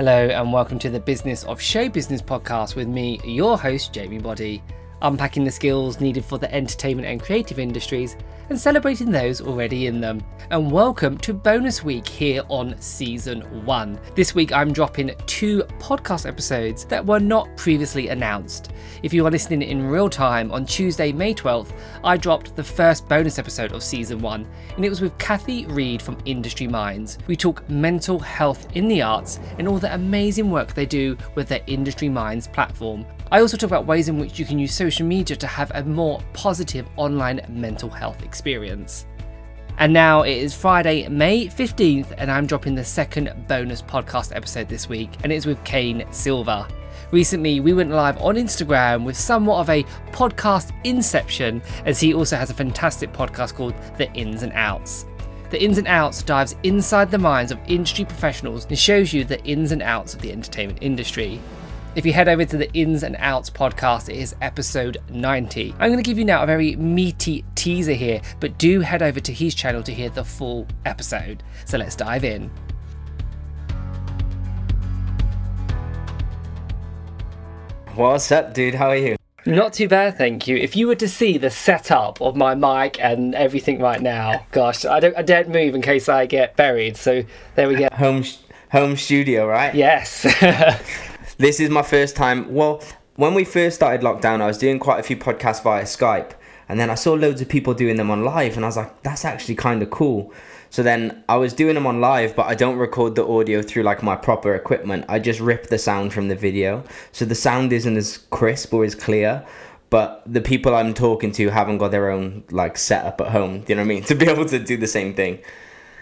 Hello, and welcome to the Business of Show Business podcast with me, your host, Jamie Body, unpacking the skills needed for the entertainment and creative industries and celebrating those already in them. And welcome to bonus week here on season one. This week I'm dropping two podcast episodes that were not previously announced. If you are listening in real time, on Tuesday, May 12th, I dropped the first bonus episode of season one, and it was with Cathy Read from Industry Minds. We talk mental health in the arts and all the amazing work they do with their Industry Minds platform. I also talk about ways in which you can use social media to have a more positive online mental health experience. And now it is Friday, May 15th, and I'm dropping the second bonus podcast episode this week, and it's with Kane Silver. Recently, we went live on Instagram with somewhat of a podcast inception, as he also has a fantastic podcast called The Ins and Outs. The Ins and Outs dives inside the minds of industry professionals and shows you the ins and outs of the entertainment industry. If you head over to the Ins and Outs podcast, it is episode 90. I'm going to give you now a very meaty teaser here, but do head over to his channel to hear the full episode. So let's dive in. What's up, dude? How are you? Not too bad, thank you. If you were to see the setup of my mic and everything right now, gosh, I don't, I don't move in case I get buried. So there we go. Home, home studio, right? Yes. This is my first time. Well, when we first started lockdown, I was doing quite a few podcasts via Skype, and then I saw loads of people doing them on live, and I was like, that's actually kind of cool. So then I was doing them on live, but I don't record the audio through like my proper equipment. I just rip the sound from the video. So the sound isn't as crisp or as clear, but the people I'm talking to haven't got their own like setup at home, Do you know what I mean? To be able to do the same thing.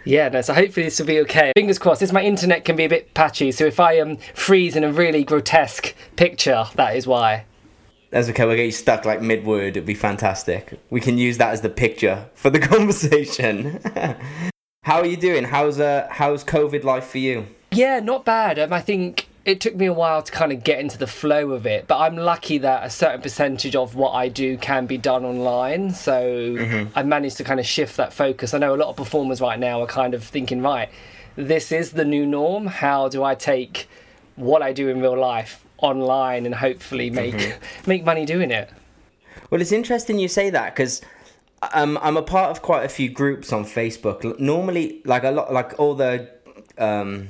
Yeah, no, so hopefully this will be okay. Fingers crossed. This my internet can be a bit patchy, so if I um freeze in a really grotesque picture, that is why. That's okay. We'll get you stuck like mid word. It'd be fantastic. We can use that as the picture for the conversation. How are you doing? How's uh how's COVID life for you? Yeah, not bad. Um, I think it took me a while to kind of get into the flow of it, but I'm lucky that a certain percentage of what I do can be done online. So mm-hmm. I managed to kind of shift that focus. I know a lot of performers right now are kind of thinking, right, this is the new norm. How do I take what I do in real life online and hopefully make mm-hmm. make money doing it? Well, it's interesting you say that because um, I'm a part of quite a few groups on Facebook. Normally, like a lot, like all the um,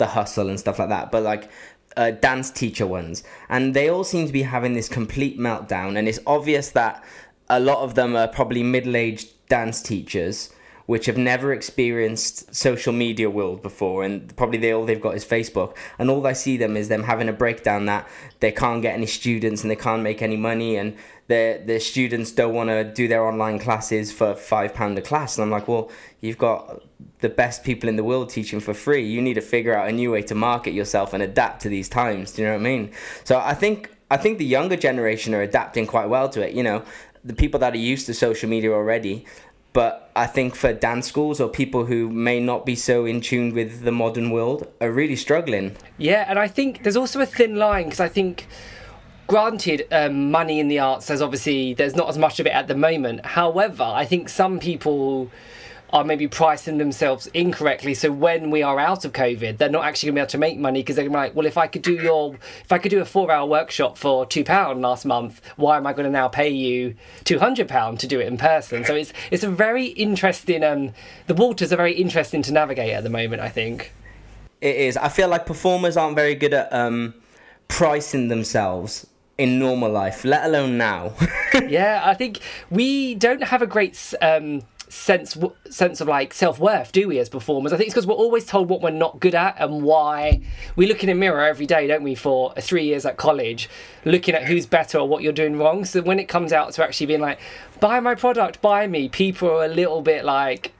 the hustle and stuff like that, but like uh, dance teacher ones, and they all seem to be having this complete meltdown. And it's obvious that a lot of them are probably middle-aged dance teachers which have never experienced social media world before and probably they all they've got is Facebook. And all I see them is them having a breakdown that they can't get any students and they can't make any money and their their students don't want to do their online classes for 5 pound a class. And I'm like well you've got the best people in the world teaching for free. You need to figure out a new way to market yourself and adapt to these times. Do you know what I mean? So I think I think the younger generation are adapting quite well to it. You know the people that are used to social media already but I think for dance schools or people who may not be so in tune with the modern world are really struggling. Yeah, and I think there's also a thin line because I think, granted, um, money in the arts, there's obviously there's not as much of it at the moment. However, I think some people are maybe pricing themselves incorrectly. So when we are out of COVID, they're not actually going to be able to make money because they're going to be like, well, if I could do your, if I could do a four-hour workshop for two pound last month, why am I going to now pay you two hundred pound to do it in person? So it's it's a very interesting. Um, the waters are very interesting to navigate at the moment. I think it is. I feel like performers aren't very good at um, pricing themselves in normal life, let alone now. yeah, I think we don't have a great um, sense sense of like self worth, do we, as performers? I think it's because we're always told what we're not good at and why. We look in a mirror every day, don't we, for three years at college, looking at who's better or what you're doing wrong. So when it comes out to actually being like, buy my product, buy me, people are a little bit like,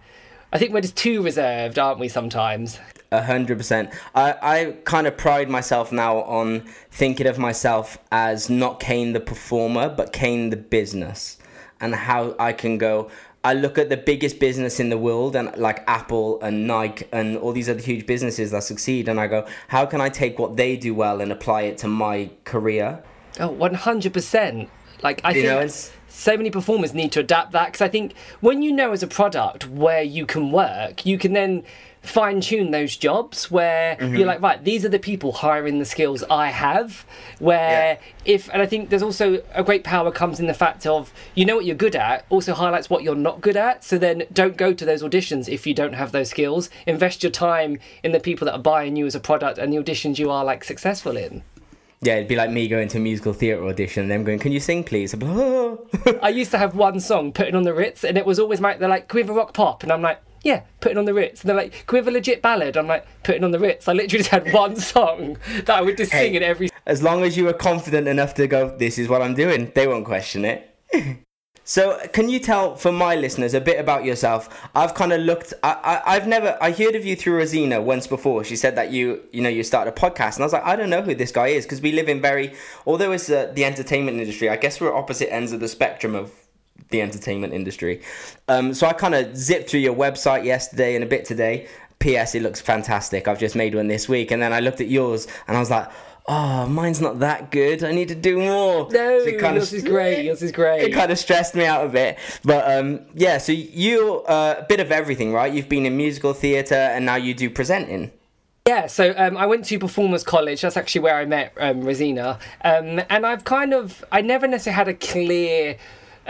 I think we're just too reserved, aren't we? Sometimes. A hundred percent. I, I kind of pride myself now on thinking of myself as not Kane the performer, but Kane the business, and how I can go. I look at the biggest business in the world and like Apple and Nike and all these other huge businesses that succeed and I go, how can I take what they do well and apply it to my career? Oh, 100%. Like I you think know, so many performers need to adapt that because I think when you know as a product where you can work, you can then fine tune those jobs where Mm-hmm. you're like, right, these are the people hiring the skills I have. Where if, and I think there's also a great power comes in the fact of you know what you're good at, also highlights what you're not good at. So then don't go to those auditions if you don't have those skills. Invest your time in the people that are buying you as a product and the auditions you are like successful in. Yeah, it'd be like me going to a musical theatre audition and them going, Can you sing, please? Like, "Oh." I used to have one song, Putting on the Ritz, and it was always like, they're like, Can we have a rock pop? And I'm like, Yeah, Putting on the Ritz. And they're like, Can we have a legit ballad? I'm like, Putting on the Ritz. I literally just had one song that I would just sing Hey. in every. As long as you were confident enough to go, This is what I'm doing, they won't question it. So, can you tell for my listeners a bit about yourself? I've kind of looked. I, I I've never. I heard of you through Rosina once before. She said that you you know you started a podcast, and I was like, I don't know who this guy is because we live in very. Although it's uh, the entertainment industry, I guess we're opposite ends of the spectrum of the entertainment industry. Um, so I kind of zipped through your website yesterday and a bit today. P.S. It looks fantastic. I've just made one this week, and then I looked at yours, and I was like. Oh, mine's not that good. I need to do more. No, So it kind yours of- is great. Yours is great. it kind of stressed me out a bit. But um, yeah, so you uh, a bit of everything, right? You've been in musical theatre and now you do presenting. Yeah, so um, I went to Performers College. That's actually where I met um, Rosina. Um, and I've kind of, I never necessarily had a clear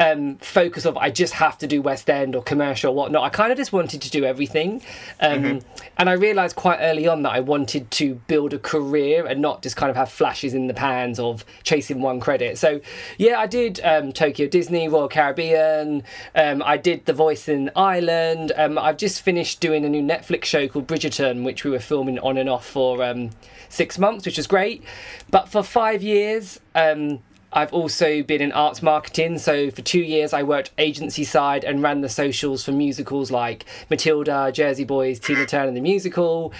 um, focus of I just have to do West End or commercial or whatnot. I kind of just wanted to do everything. Um, And I realised quite early on that I wanted to build a career and not just kind of have flashes in the pans of chasing one credit. So, yeah, I did um, Tokyo Disney, Royal Caribbean. Um, I did The Voice in Ireland. Um, I've just finished doing a new Netflix show called Bridgerton, which we were filming on and off for um, six months, which was great. But for five years, um, I've also been in arts marketing. So for two years, I worked agency side and ran the socials for musicals like Matilda, Jersey Boys, Tina Turner the musical.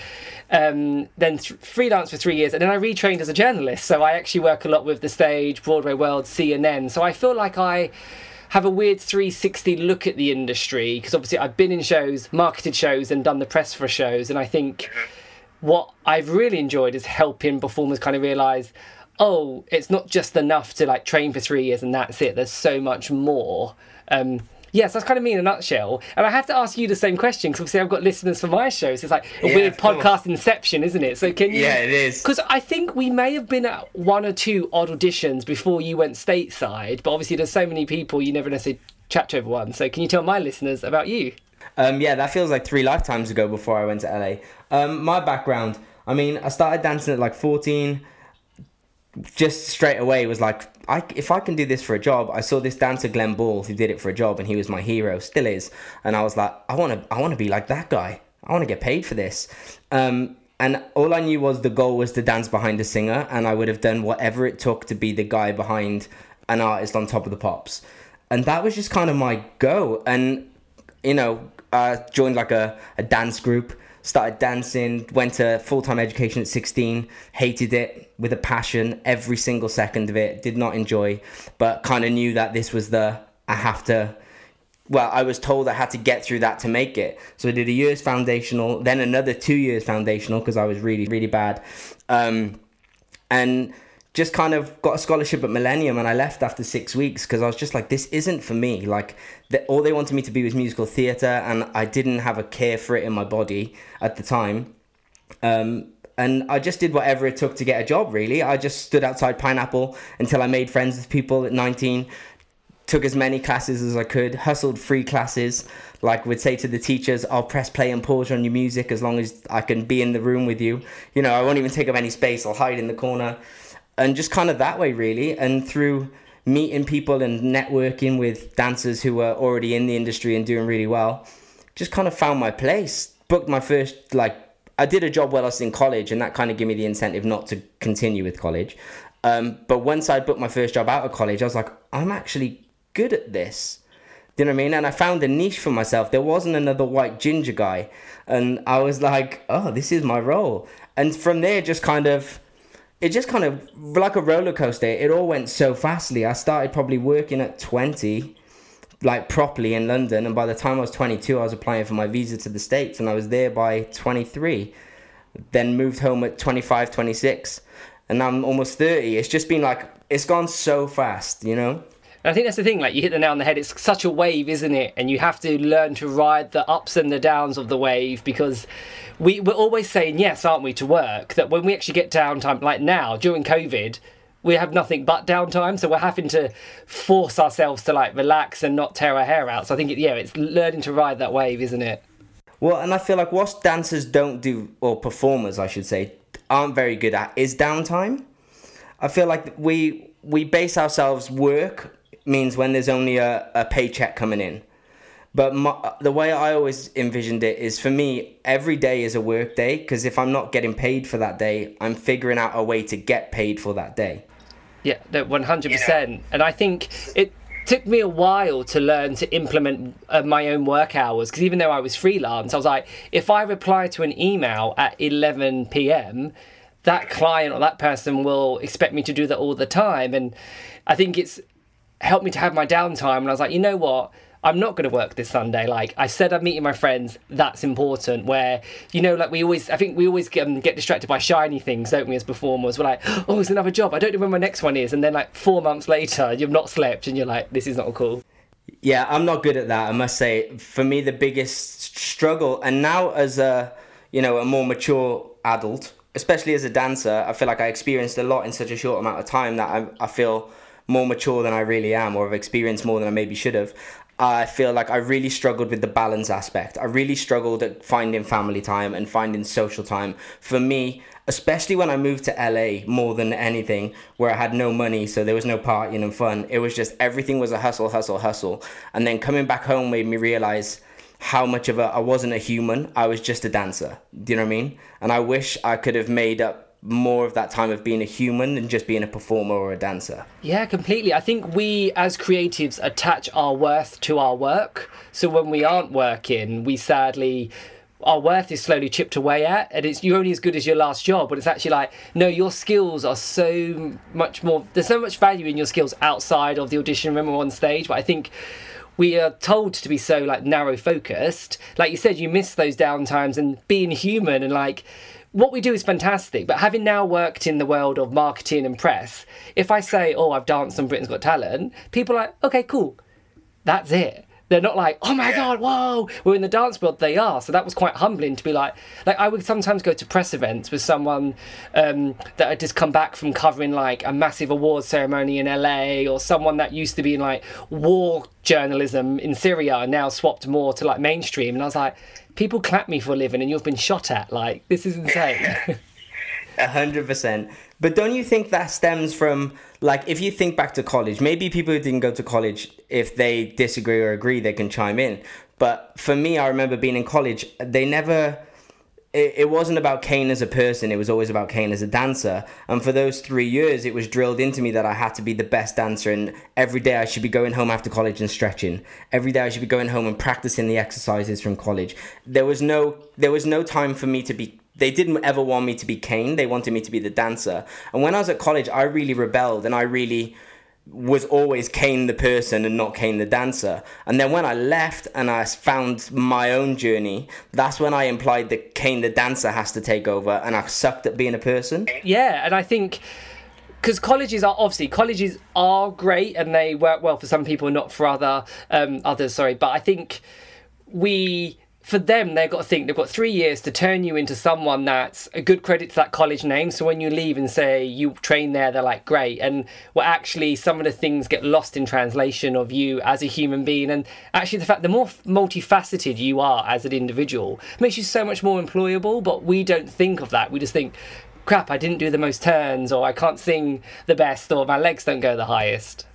Um, then th- freelance for three years, and then I retrained as a journalist. So I actually work a lot with the stage, Broadway World, CNN. So I feel like I have a weird 360 look at the industry because obviously I've been in shows, marketed shows, and done the press for shows, and I think what I've really enjoyed is helping performers kind of realize, oh, it's not just enough to like train for three years and that's it. There's so much more. Um, yes, that's kind of me in a nutshell. And I have to ask you the same question because obviously I've got listeners for my shows. It's like a Yeah, weird of course. podcast inception, isn't it? So can you? Yeah, it is. Because I think we may have been at one or two odd auditions before you went stateside, but obviously there's so many people you never necessarily chat to everyone. So can you tell my listeners about you? Um, yeah, that feels like three lifetimes ago before I went to LA. Um, my background, I mean, I started dancing at like 14. Just straight away was like, I, if I can do this for a job, I saw this dancer Glenn Ball who did it for a job, and he was my hero, still is. And I was like, I want to, I want to be like that guy. I want to get paid for this. Um, and all I knew was the goal was to dance behind a singer, and I would have done whatever it took to be the guy behind an artist on top of the pops. And that was just kind of my go. And you know, uh, joined like a, a dance group, started dancing, went to full time education at 16, hated it with a passion, every single second of it, did not enjoy, but kind of knew that this was the, I have to, well, I was told I had to get through that to make it. So I did a year's foundational, then another two years foundational because I was really, really bad. Um, and just kind of got a scholarship at Millennium and I left after six weeks because I was just like, this isn't for me. Like, the, all they wanted me to be was musical theatre and I didn't have a care for it in my body at the time. Um, and I just did whatever it took to get a job, really. I just stood outside Pineapple until I made friends with people at 19, took as many classes as I could, hustled free classes. Like would say to the teachers, I'll press play and pause on your music as long as I can be in the room with you. You know, I won't even take up any space. I'll hide in the corner. And just kind of that way, really. And through meeting people and networking with dancers who were already in the industry and doing really well, just kind of found my place. Booked my first, like, I did a job while I was in college, and that kind of gave me the incentive not to continue with college. Um, but once I booked my first job out of college, I was like, I'm actually good at this. Do you know what I mean? And I found a niche for myself. There wasn't another white ginger guy. And I was like, oh, this is my role. And from there, just kind of, it just kind of, like a roller coaster, it all went so fastly. I started probably working at 20, like properly in London. And by the time I was 22, I was applying for my visa to the States. And I was there by 23. Then moved home at 25, 26. And I'm almost 30. It's just been like, it's gone so fast, you know? And I think that's the thing, like you hit the nail on the head. It's such a wave, isn't it? And you have to learn to ride the ups and the downs of the wave because we, we're always saying yes, aren't we, to work? That when we actually get downtime, like now during COVID, we have nothing but downtime, so we're having to force ourselves to like relax and not tear our hair out. So I think, it, yeah, it's learning to ride that wave, isn't it? Well, and I feel like what dancers don't do, or performers, I should say, aren't very good at is downtime. I feel like we we base ourselves work means when there's only a, a paycheck coming in. But my, the way I always envisioned it is for me, every day is a work day because if I'm not getting paid for that day, I'm figuring out a way to get paid for that day. Yeah, no, 100%. And I think it took me a while to learn to implement uh, my own work hours because even though I was freelance, I was like, if I reply to an email at 11 p.m., that client or that person will expect me to do that all the time. And I think it's helped me to have my downtime. And I was like, you know what? I'm not going to work this Sunday. Like I said, I'm meeting my friends. That's important. Where you know, like we always, I think we always get, um, get distracted by shiny things, don't we? As performers, we're like, oh, it's another job. I don't know when my next one is, and then like four months later, you've not slept, and you're like, this is not cool. Yeah, I'm not good at that. I must say, for me, the biggest struggle, and now as a you know a more mature adult, especially as a dancer, I feel like I experienced a lot in such a short amount of time that I, I feel more mature than I really am, or have experienced more than I maybe should have. I feel like I really struggled with the balance aspect. I really struggled at finding family time and finding social time. For me, especially when I moved to LA more than anything, where I had no money, so there was no partying and fun. It was just everything was a hustle, hustle, hustle. And then coming back home made me realize how much of a I wasn't a human. I was just a dancer. Do you know what I mean? And I wish I could have made up more of that time of being a human than just being a performer or a dancer. Yeah, completely. I think we as creatives attach our worth to our work. So when we aren't working, we sadly our worth is slowly chipped away at and it's you're only as good as your last job but it's actually like no your skills are so much more there's so much value in your skills outside of the audition room or on stage but i think we are told to be so like narrow focused like you said you miss those downtimes and being human and like what we do is fantastic, but having now worked in the world of marketing and press, if I say, oh, I've danced on Britain's Got Talent, people are like, okay, cool. That's it. They're not like, oh my God, whoa, we're in the dance world. They are. So that was quite humbling to be like, like I would sometimes go to press events with someone um, that had just come back from covering like a massive awards ceremony in LA or someone that used to be in like war journalism in Syria and now swapped more to like mainstream. And I was like, people clap me for a living and you've been shot at. Like, this is insane. A hundred percent. But don't you think that stems from like if you think back to college, maybe people who didn't go to college, if they disagree or agree, they can chime in. But for me, I remember being in college, they never it, wasn't about Kane as a person, it was always about Kane as a dancer. And for those three years, it was drilled into me that I had to be the best dancer. And every day I should be going home after college and stretching. Every day I should be going home and practicing the exercises from college. There was no, there was no time for me to be they didn't ever want me to be Kane. They wanted me to be the dancer. And when I was at college, I really rebelled and I really was always Kane the person and not Kane the dancer. And then when I left and I found my own journey, that's when I implied that Kane the dancer has to take over and I sucked at being a person. Yeah, and I think because colleges are obviously colleges are great and they work well for some people, not for other um, others. Sorry, but I think we for them, they've got to think they've got three years to turn you into someone that's a good credit to that college name. So when you leave and say you train there, they're like, great. And well, actually, some of the things get lost in translation of you as a human being. And actually, the fact the more multifaceted you are as an individual makes you so much more employable. But we don't think of that. We just think, crap, I didn't do the most turns, or I can't sing the best, or my legs don't go the highest.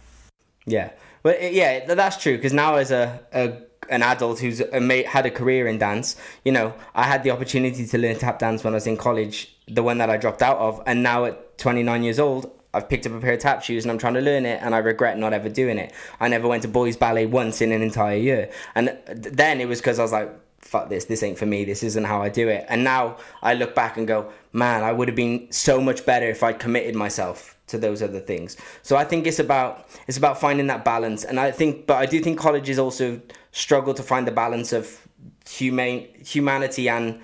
Yeah. But yeah, that's true. Because now, as a, a an adult who's uh, mate, had a career in dance. You know, I had the opportunity to learn tap dance when I was in college, the one that I dropped out of, and now at 29 years old, I've picked up a pair of tap shoes and I'm trying to learn it, and I regret not ever doing it. I never went to boys ballet once in an entire year, and then it was because I was like, fuck this, this ain't for me, this isn't how I do it. And now I look back and go, man, I would have been so much better if I'd committed myself to those other things. So I think it's about it's about finding that balance. And I think but I do think college is also struggle to find the balance of humane humanity and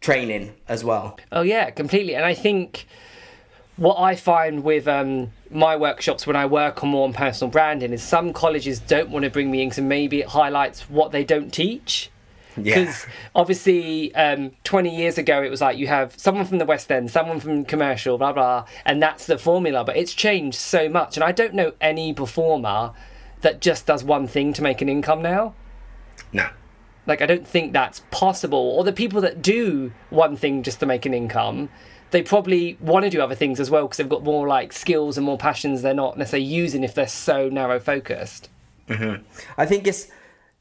training as well. Oh yeah, completely. And I think what I find with um, my workshops when I work on more on personal branding is some colleges don't want to bring me in because maybe it highlights what they don't teach. Because yeah. obviously, um, 20 years ago, it was like you have someone from the West End, someone from commercial, blah, blah, and that's the formula. But it's changed so much. And I don't know any performer that just does one thing to make an income now. No. Like, I don't think that's possible. Or the people that do one thing just to make an income, they probably want to do other things as well because they've got more like skills and more passions they're not necessarily using if they're so narrow focused. Mm-hmm. I think it's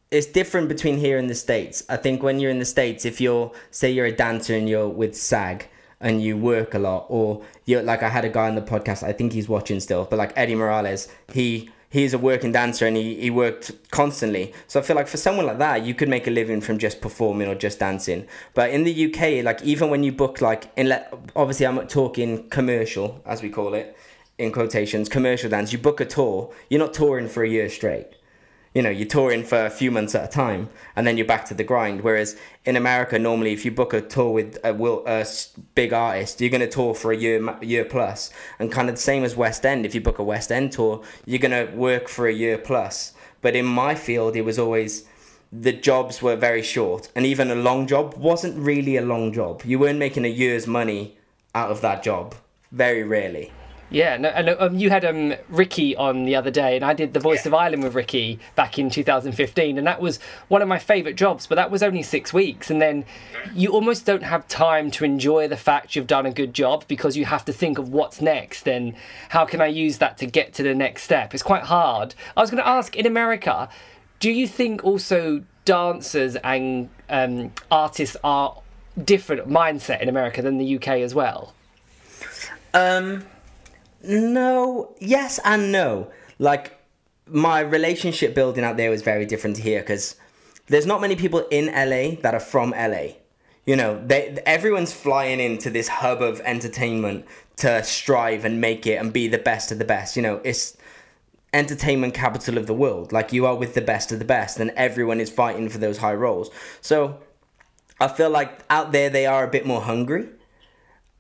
it's different between here and the states. I think when you're in the states, if you're say you're a dancer and you're with SAG and you work a lot, or you're like I had a guy on the podcast, I think he's watching still, but like Eddie Morales, he he's a working dancer and he, he worked constantly. So I feel like for someone like that, you could make a living from just performing or just dancing. But in the UK, like even when you book like in let obviously I'm talking commercial as we call it in quotations, commercial dance, you book a tour, you're not touring for a year straight you know you're touring for a few months at a time and then you're back to the grind. Whereas in america normally if you book a tour with a, a big artist you're going to tour for a year year plus. And kind of the same as west end if you book a west end tour you're going to work for a year plus. But in my field it was always the jobs were very short and even a long job wasn't really a long job. You weren't making a year's money out of that job very rarely yeah, no, and um, you had um, Ricky on the other day, and I did the Voice yeah. of Ireland with Ricky back in 2015, and that was one of my favourite jobs. But that was only six weeks, and then you almost don't have time to enjoy the fact you've done a good job because you have to think of what's next and how can I use that to get to the next step. It's quite hard. I was going to ask in America, do you think also dancers and um, artists are different mindset in America than the UK as well? Um no, yes and no. Like my relationship building out there was very different here because there's not many people in LA that are from LA. You know, they everyone's flying into this hub of entertainment to strive and make it and be the best of the best. You know, it's entertainment capital of the world. Like you are with the best of the best, and everyone is fighting for those high roles. So I feel like out there they are a bit more hungry.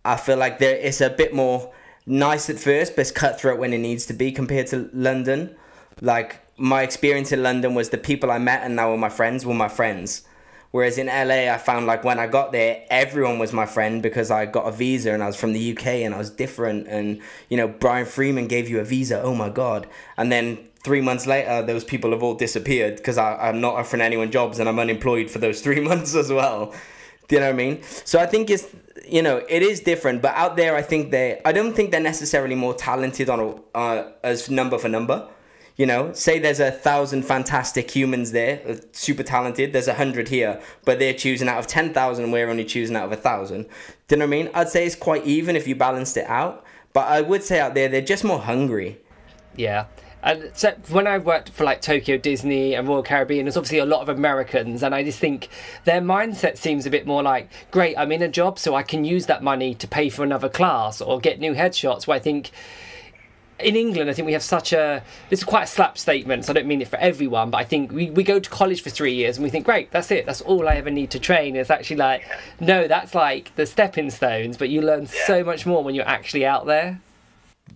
I feel like there it's a bit more nice at first, but it's cutthroat when it needs to be compared to London. Like my experience in London was the people I met and now are my friends were my friends. Whereas in LA, I found like when I got there, everyone was my friend because I got a visa and I was from the UK and I was different. And, you know, Brian Freeman gave you a visa. Oh my God. And then three months later, those people have all disappeared because I'm not offering anyone jobs and I'm unemployed for those three months as well. Do you know what I mean? So I think it's you know it is different, but out there I think they I don't think they're necessarily more talented on a, uh, as number for number. You know, say there's a thousand fantastic humans there, uh, super talented. There's a hundred here, but they're choosing out of ten thousand. We're only choosing out of a thousand. Do you know what I mean? I'd say it's quite even if you balanced it out. But I would say out there they're just more hungry. Yeah, and so when I worked for like Tokyo Disney and Royal Caribbean, there's obviously a lot of Americans, and I just think their mindset seems a bit more like, great, I'm in a job, so I can use that money to pay for another class or get new headshots. Where I think in England, I think we have such a. This is quite a slap statement, so I don't mean it for everyone, but I think we, we go to college for three years and we think, great, that's it, that's all I ever need to train. It's actually like, no, that's like the stepping stones, but you learn so much more when you're actually out there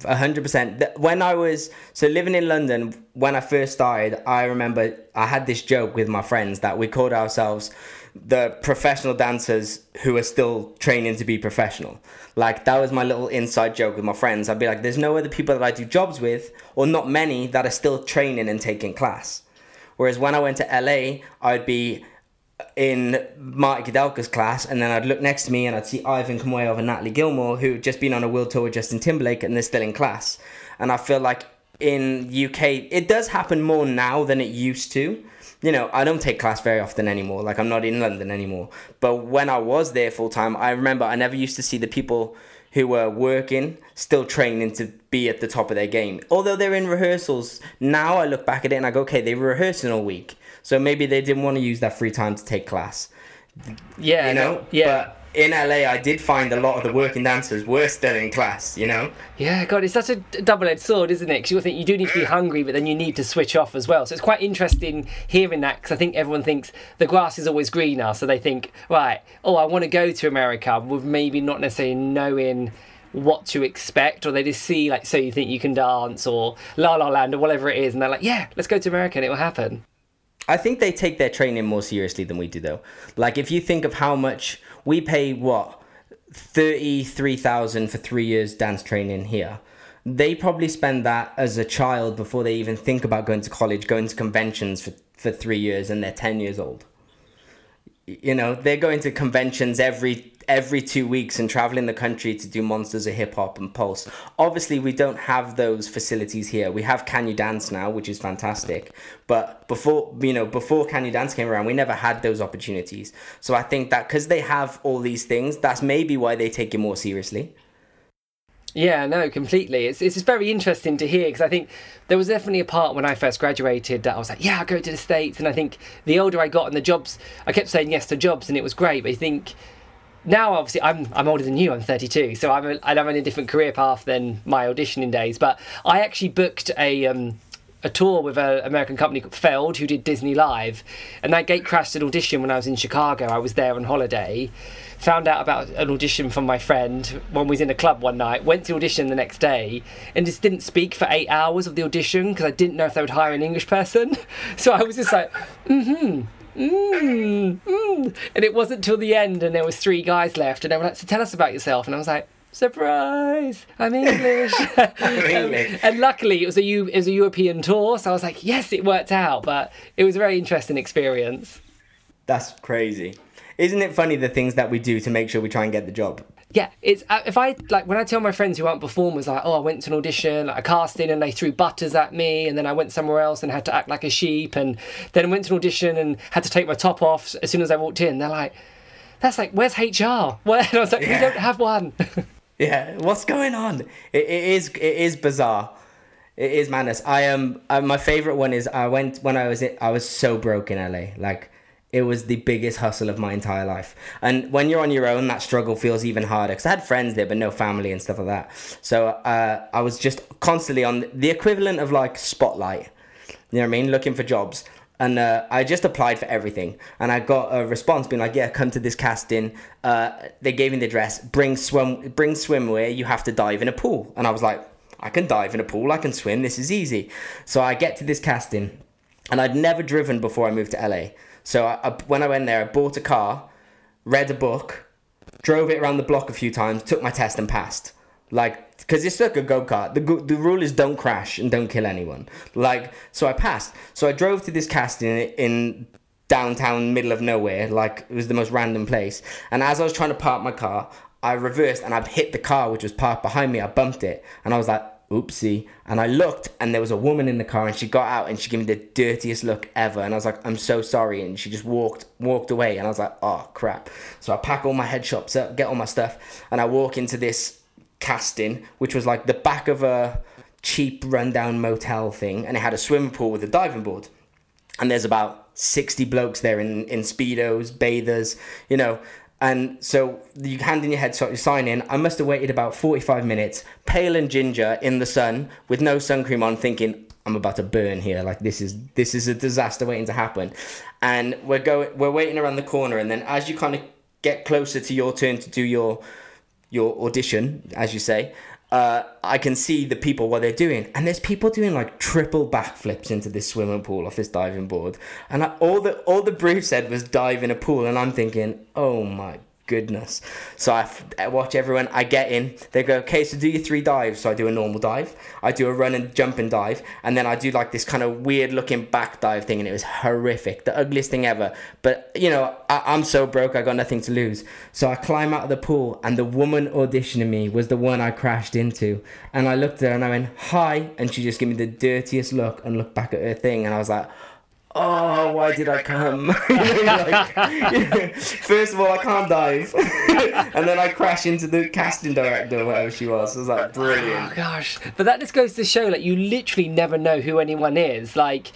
hundred percent. When I was so living in London, when I first started, I remember I had this joke with my friends that we called ourselves the professional dancers who are still training to be professional. Like that was my little inside joke with my friends. I'd be like, "There's no other people that I do jobs with, or not many that are still training and taking class." Whereas when I went to LA, I'd be in Marty Kudelka's class, and then I'd look next to me and I'd see Ivan Koumaev and Natalie Gilmore, who had just been on a world tour with Justin Timberlake, and they're still in class. And I feel like in UK, it does happen more now than it used to. You know, I don't take class very often anymore. Like I'm not in London anymore. But when I was there full time, I remember I never used to see the people who were working still training to be at the top of their game. Although they're in rehearsals, now I look back at it and I go, okay, they were rehearsing all week. So maybe they didn't want to use that free time to take class. Yeah, you know. yeah. But in LA, I did find a lot of the working dancers were still in class. You know. Yeah, God, it's such a double-edged sword, isn't it? Because you think you do need to be mm. hungry, but then you need to switch off as well. So it's quite interesting hearing that because I think everyone thinks the grass is always greener. So they think, right, oh, I want to go to America with maybe not necessarily knowing what to expect, or they just see like "So You Think You Can Dance" or "La La Land" or whatever it is, and they're like, "Yeah, let's go to America and it will happen." I think they take their training more seriously than we do, though. Like if you think of how much we pay, what thirty three thousand for three years dance training here. They probably spend that as a child before they even think about going to college, going to conventions for, for three years, and they're ten years old. You know, they're going to conventions every every two weeks and traveling the country to do monsters of hip hop and pulse. Obviously, we don't have those facilities here. We have Can You Dance now, which is fantastic. But before, you know, before Can You Dance came around, we never had those opportunities. So I think that because they have all these things, that's maybe why they take it more seriously. Yeah, no, completely. It's it's very interesting to hear because I think there was definitely a part when I first graduated that I was like, yeah, I'll go to the States. And I think the older I got and the jobs, I kept saying yes to jobs and it was great. But I think now obviously I'm I'm older than you. I'm 32, so I'm a, I'm in a different career path than my auditioning days. But I actually booked a um, a tour with an American company called Feld who did Disney Live, and that gate crashed an audition when I was in Chicago. I was there on holiday, found out about an audition from my friend when we was in a club one night. Went to audition the next day, and just didn't speak for eight hours of the audition because I didn't know if they would hire an English person. So I was just like, mm-hmm mm, mm. And it wasn't till the end, and there was three guys left, and they were like, "So tell us about yourself." And I was like, "Surprise! I'm English." um, and luckily, it was a U- it was a European tour, so I was like, "Yes, it worked out." But it was a very interesting experience. That's crazy. Isn't it funny the things that we do to make sure we try and get the job? Yeah, it's uh, if I like when I tell my friends who aren't performers, like, oh, I went to an audition, like a casting, and they threw butters at me, and then I went somewhere else and had to act like a sheep, and then went to an audition and had to take my top off as soon as I walked in. They're like, that's like, where's HR? Where? And I was like, yeah. we don't have one. yeah, what's going on? It, it is it is bizarre. It is madness. I am um, uh, my favorite one is I went when I was in, I was so broke in LA, like it was the biggest hustle of my entire life. And when you're on your own, that struggle feels even harder. Because I had friends there, but no family and stuff like that. So uh, I was just constantly on the equivalent of like Spotlight. You know what I mean? Looking for jobs. And uh, I just applied for everything, and I got a response being like, "Yeah, come to this casting." Uh, they gave me the address. Bring swim, bring swimwear. You have to dive in a pool, and I was like, "I can dive in a pool. I can swim. This is easy." So I get to this casting, and I'd never driven before I moved to LA. So I, I, when I went there, I bought a car, read a book, drove it around the block a few times, took my test and passed. Like, because it's like a go kart. The the rule is don't crash and don't kill anyone. Like, so I passed. So I drove to this casting in, in downtown, middle of nowhere. Like, it was the most random place. And as I was trying to park my car, I reversed and I hit the car which was parked behind me. I bumped it, and I was like, oopsie. And I looked and there was a woman in the car and she got out and she gave me the dirtiest look ever. And I was like, I'm so sorry. And she just walked walked away and I was like, oh crap. So I pack all my head shops up, get all my stuff, and I walk into this casting, which was like the back of a cheap rundown motel thing, and it had a swimming pool with a diving board. And there's about 60 blokes there in, in speedos, bathers, you know, and so you hand in your headshot, you sign in. I must have waited about 45 minutes, pale and ginger in the sun with no sun cream on, thinking, I'm about to burn here. Like this is this is a disaster waiting to happen. And we're going we're waiting around the corner and then as you kind of get closer to your turn to do your your audition, as you say, uh, I can see the people what they're doing, and there's people doing like triple backflips into this swimming pool off this diving board, and I, all the all the brief said was dive in a pool, and I'm thinking, oh my goodness. So I, f- I watch everyone. I get in. They go, okay, so do your three dives. So I do a normal dive. I do a run and jump and dive, and then I do like this kind of weird looking back dive thing, and it was horrific, the ugliest thing ever. But you know, I, I'm so broke, I got nothing to lose. So I climb out of the pool, and the woman auditioning me was the one I crashed into. And I looked at her and I went, hi, and she just gave me the dirtiest look and looked back at her thing, and I was like oh, why did I come? like, first of all, I can't dive, and then I crash into the casting director, or whatever she was. It was like oh, brilliant. Oh gosh, but that just goes to show, like, you literally never know who anyone is. Like,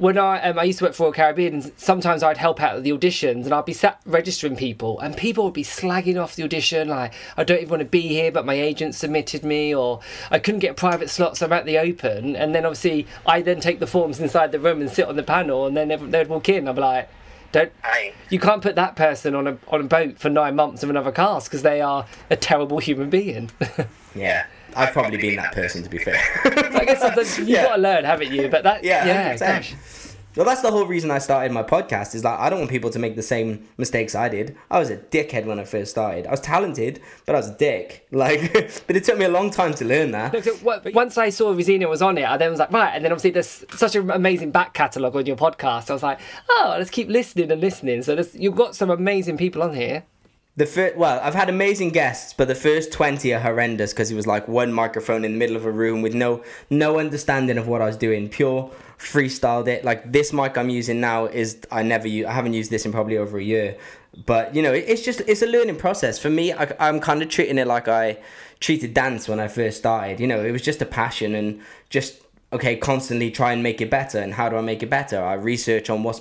when I um, I used to work for Royal Caribbean, and sometimes I'd help out at the auditions, and I'd be sat registering people, and people would be slagging off the audition, like I don't even want to be here, but my agent submitted me, or I couldn't get a private slot, so I'm at the open, and then obviously I then take the forms inside the room and sit on the panel, and then they'd walk in, I'm like Don't Aye. you can't put that person on a on a boat for nine months of another cast because they are a terrible human being. Yeah. I've probably been that person, to be fair. I guess sometimes you've Yeah. got to learn, haven't you? But that Yeah, yeah, 100%. gosh. Well, that's the whole reason I started my podcast. Is like I don't want people to make the same mistakes I did. I was a dickhead when I first started. I was talented, but I was a dick. Like, but it took me a long time to learn that. Look, so what- once I saw Rosina was on it, I then was like, right. And then obviously there's such an amazing back catalogue on your podcast. I was like, oh, let's keep listening and listening. So there's, you've got some amazing people on here. The first, well, I've had amazing guests, but the first twenty are horrendous because it was like one microphone in the middle of a room with no no understanding of what I was doing. Pure freestyled it. Like this mic I'm using now is I never use. I haven't used this in probably over a year. But you know, it, it's just it's a learning process for me. I, I'm kind of treating it like I treated dance when I first started. You know, it was just a passion and just okay, constantly try and make it better. And how do I make it better? I research on what's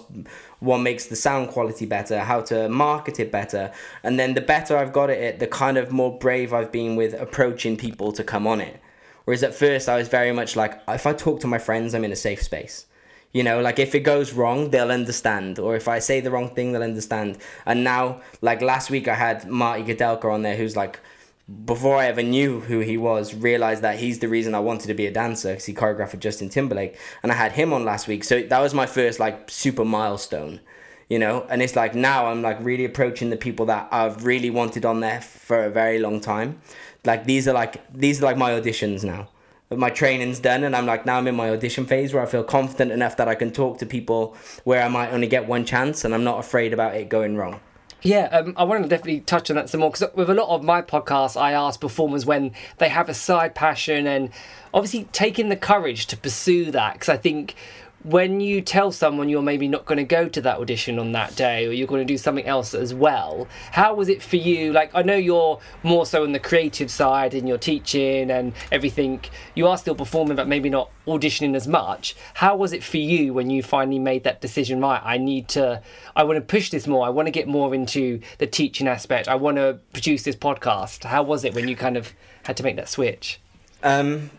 what makes the sound quality better, how to market it better, and then the better I've got at it, the kind of more brave I've been with approaching people to come on it. Whereas at first I was very much like, if I talk to my friends, I'm in a safe space. You know, like if it goes wrong, they'll understand. Or if I say the wrong thing, they'll understand. And now, like last week, I had Marty Kudelka on there, who's like, before I ever knew who he was, realized that he's the reason I wanted to be a dancer because he choreographed for Justin Timberlake. And I had him on last week. So that was my first like super milestone, you know? And it's like now I'm like really approaching the people that I've really wanted on there for a very long time. Like these are like, these are like my auditions now. My training's done, and I'm like now I'm in my audition phase where I feel confident enough that I can talk to people where I might only get one chance, and I'm not afraid about it going wrong. Yeah, um, I want to definitely touch on that some more because with a lot of my podcasts, I ask performers when they have a side passion and obviously taking the courage to pursue that. Because I think when you tell someone you're maybe not going to go to that audition on that day or you're going to do something else as well, how was it for you? Like, I know you're more so on the creative side and you're teaching and everything. You are still performing, but maybe not auditioning as much. How was it for you when you finally made that decision? Right, I need to, I want to push this more. I want to get more into the teaching aspect. I want to produce this podcast. How was it when you kind of had to make that switch? Um,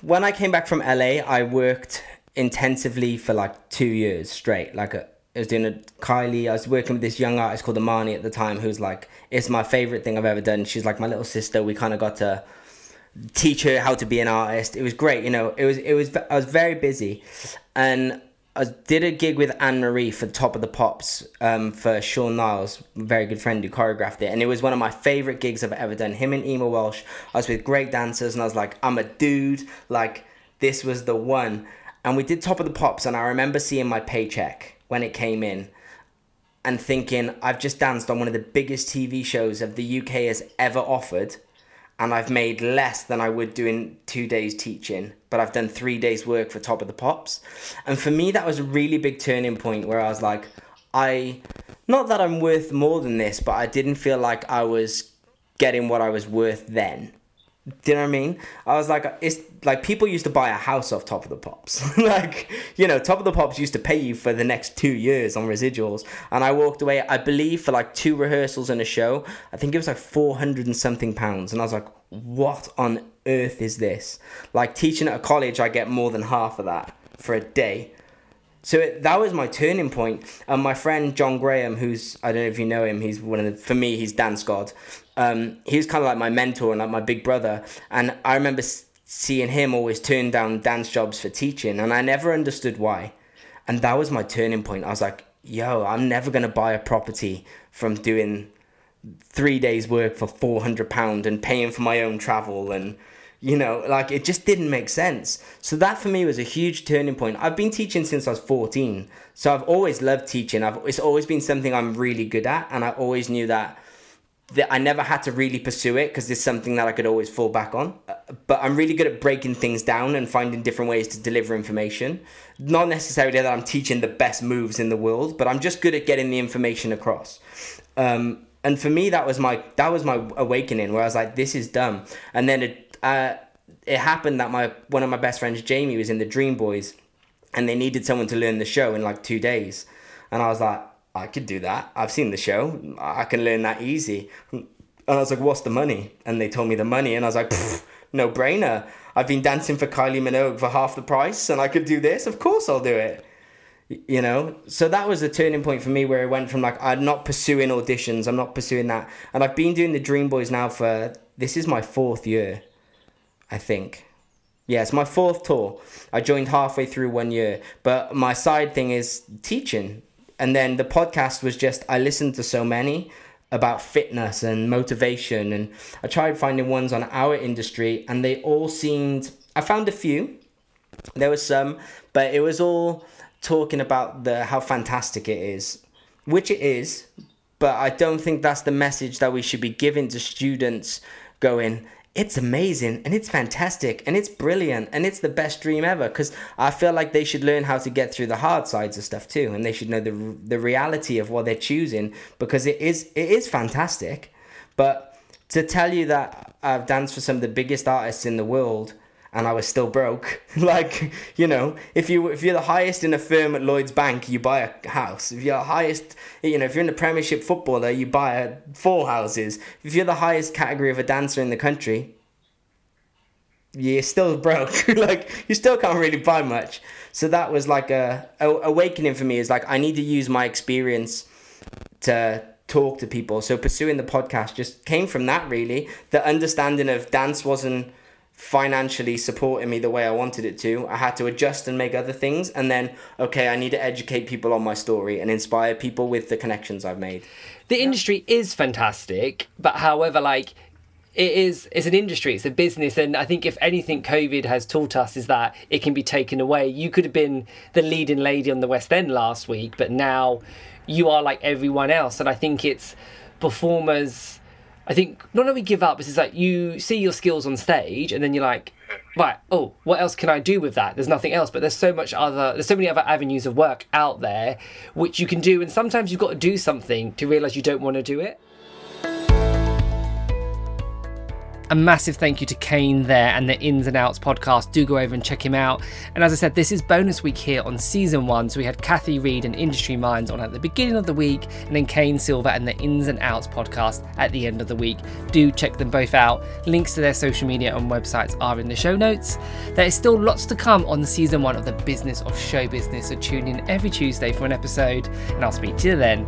when I came back from LA, I worked intensively for like two years straight. Like a, I was doing a Kylie. I was working with this young artist called Amani at the time, who's like, it's my favorite thing I've ever done. She's like my little sister. We kind of got to teach her how to be an artist. It was great. You know, it was it was. I was very busy, and I did a gig with Anne Marie for Top of the Pops um, for Sean Niles, very good friend who choreographed it, and it was one of my favorite gigs I've ever done. Him and Ema Welsh. I was with great dancers, and I was like, I'm a dude. Like this was the one. And we did Top of the Pops, and I remember seeing my paycheck when it came in, and thinking, I've just danced on one of the biggest TV shows of the UK has ever offered and I've made less than I would do in two days teaching, but I've done three days work for Top of the Pops. And for me, that was a really big turning point where I was like, I, not that I'm worth more than this, but I didn't feel like I was getting what I was worth then. Do you know what I mean? I was like, it's like people used to buy a house off Top of the Pops. like, you know, Top of the Pops used to pay you for the next two years on residuals. And I walked away, I believe, for like two rehearsals and a show. I think it was like 400 and something pounds. And I was like, what on earth is this? Like, teaching at a college, I get more than half of that for a day. So it, that was my turning point. And my friend John Graham, who's I don't know if you know him, he's one of the for me he's dance god. Um, he was kind of like my mentor and like my big brother. And I remember seeing him always turn down dance jobs for teaching, and I never understood why. And that was my turning point. I was like, yo, I'm never gonna buy a property from doing three days work for 400 pound and paying for my own travel and you know like it just didn't make sense so that for me was a huge turning point i've been teaching since i was 14 so i've always loved teaching i've it's always been something i'm really good at and i always knew that that I never had to really pursue it because it's something that I could always fall back on. Uh, But I'm really good at breaking things down and finding different ways to deliver information. Not necessarily that I'm teaching the best moves in the world, but I'm just good at getting the information across. Um, and for me, that was my that was my awakening where I was like, this is dumb. And then it uh, it happened that my one of my best friends, Jamie, was in the Dream Boys, and they needed someone to learn the show in like two days, and I was like. I could do that. I've seen the show. I can learn that easy. And I was like, what's the money? And they told me the money. And I was like, no brainer. I've been dancing for Kylie Minogue for half the price and I could do this. Of course I'll do it. you know so that was a turning point for me where it went from like i'm not pursuing auditions i'm not pursuing that and i've been doing the dream boys now for this is my fourth year i think yeah it's my fourth tour i joined halfway through one year but my side thing is teaching and then the podcast was just i listened to so many about fitness and motivation and i tried finding ones on our industry and they all seemed i found a few. There was some but it was all talking about the how fantastic it is, which it is, but I don't think that's the message that we should be giving to students going it's amazing and it's fantastic and it's brilliant and it's the best dream ever because I feel like they should learn how to get through the hard sides of stuff too and they should know the the reality of what they're choosing because it is it is fantastic. But to tell you that I've danced for some of the biggest artists in the world and I was still broke. like, you know, if you if you're the highest in a firm at Lloyd's Bank, you buy a house. If you're the highest, you know, if you're in the Premiership footballer, you buy a, four houses. If you're the highest category of a dancer in the country, you're still broke. like, you still can't really buy much. So that was like a, a awakening for me. Is like I need to use my experience to talk to people. So pursuing the podcast just came from that really. The understanding of dance wasn't financially supporting me the way I wanted it to. I had to adjust and make other things. And then, okay, I need to educate people on my story and inspire people with the connections I've made. The industry is fantastic, but however, like, it is it's an industry it's a business and i think if anything covid has taught us is that it can be taken away you could have been the leading lady on the west end last week but now you are like everyone else and i think it's performers I think not only give up, it's just like you see your skills on stage and then you're like, right, oh, what else can I do with that? There's nothing else, but there's so much other, there's so many other avenues of work out there which you can do. And sometimes you've got to do something to realize you don't want to do it. A massive thank you to Kane there and the Ins and Outs podcast. Do go over and check him out. And as I said, this is bonus week here on season one. So we had Cathy Read and Industry Minds on at the beginning of the week, and then Kane Silver and the Ins and Outs podcast at the end of the week. Do check them both out. Links to their social media and websites are in the show notes. There is still lots to come on season one of the Business of Show Business. So tune in every Tuesday for an episode, and I'll speak to you then.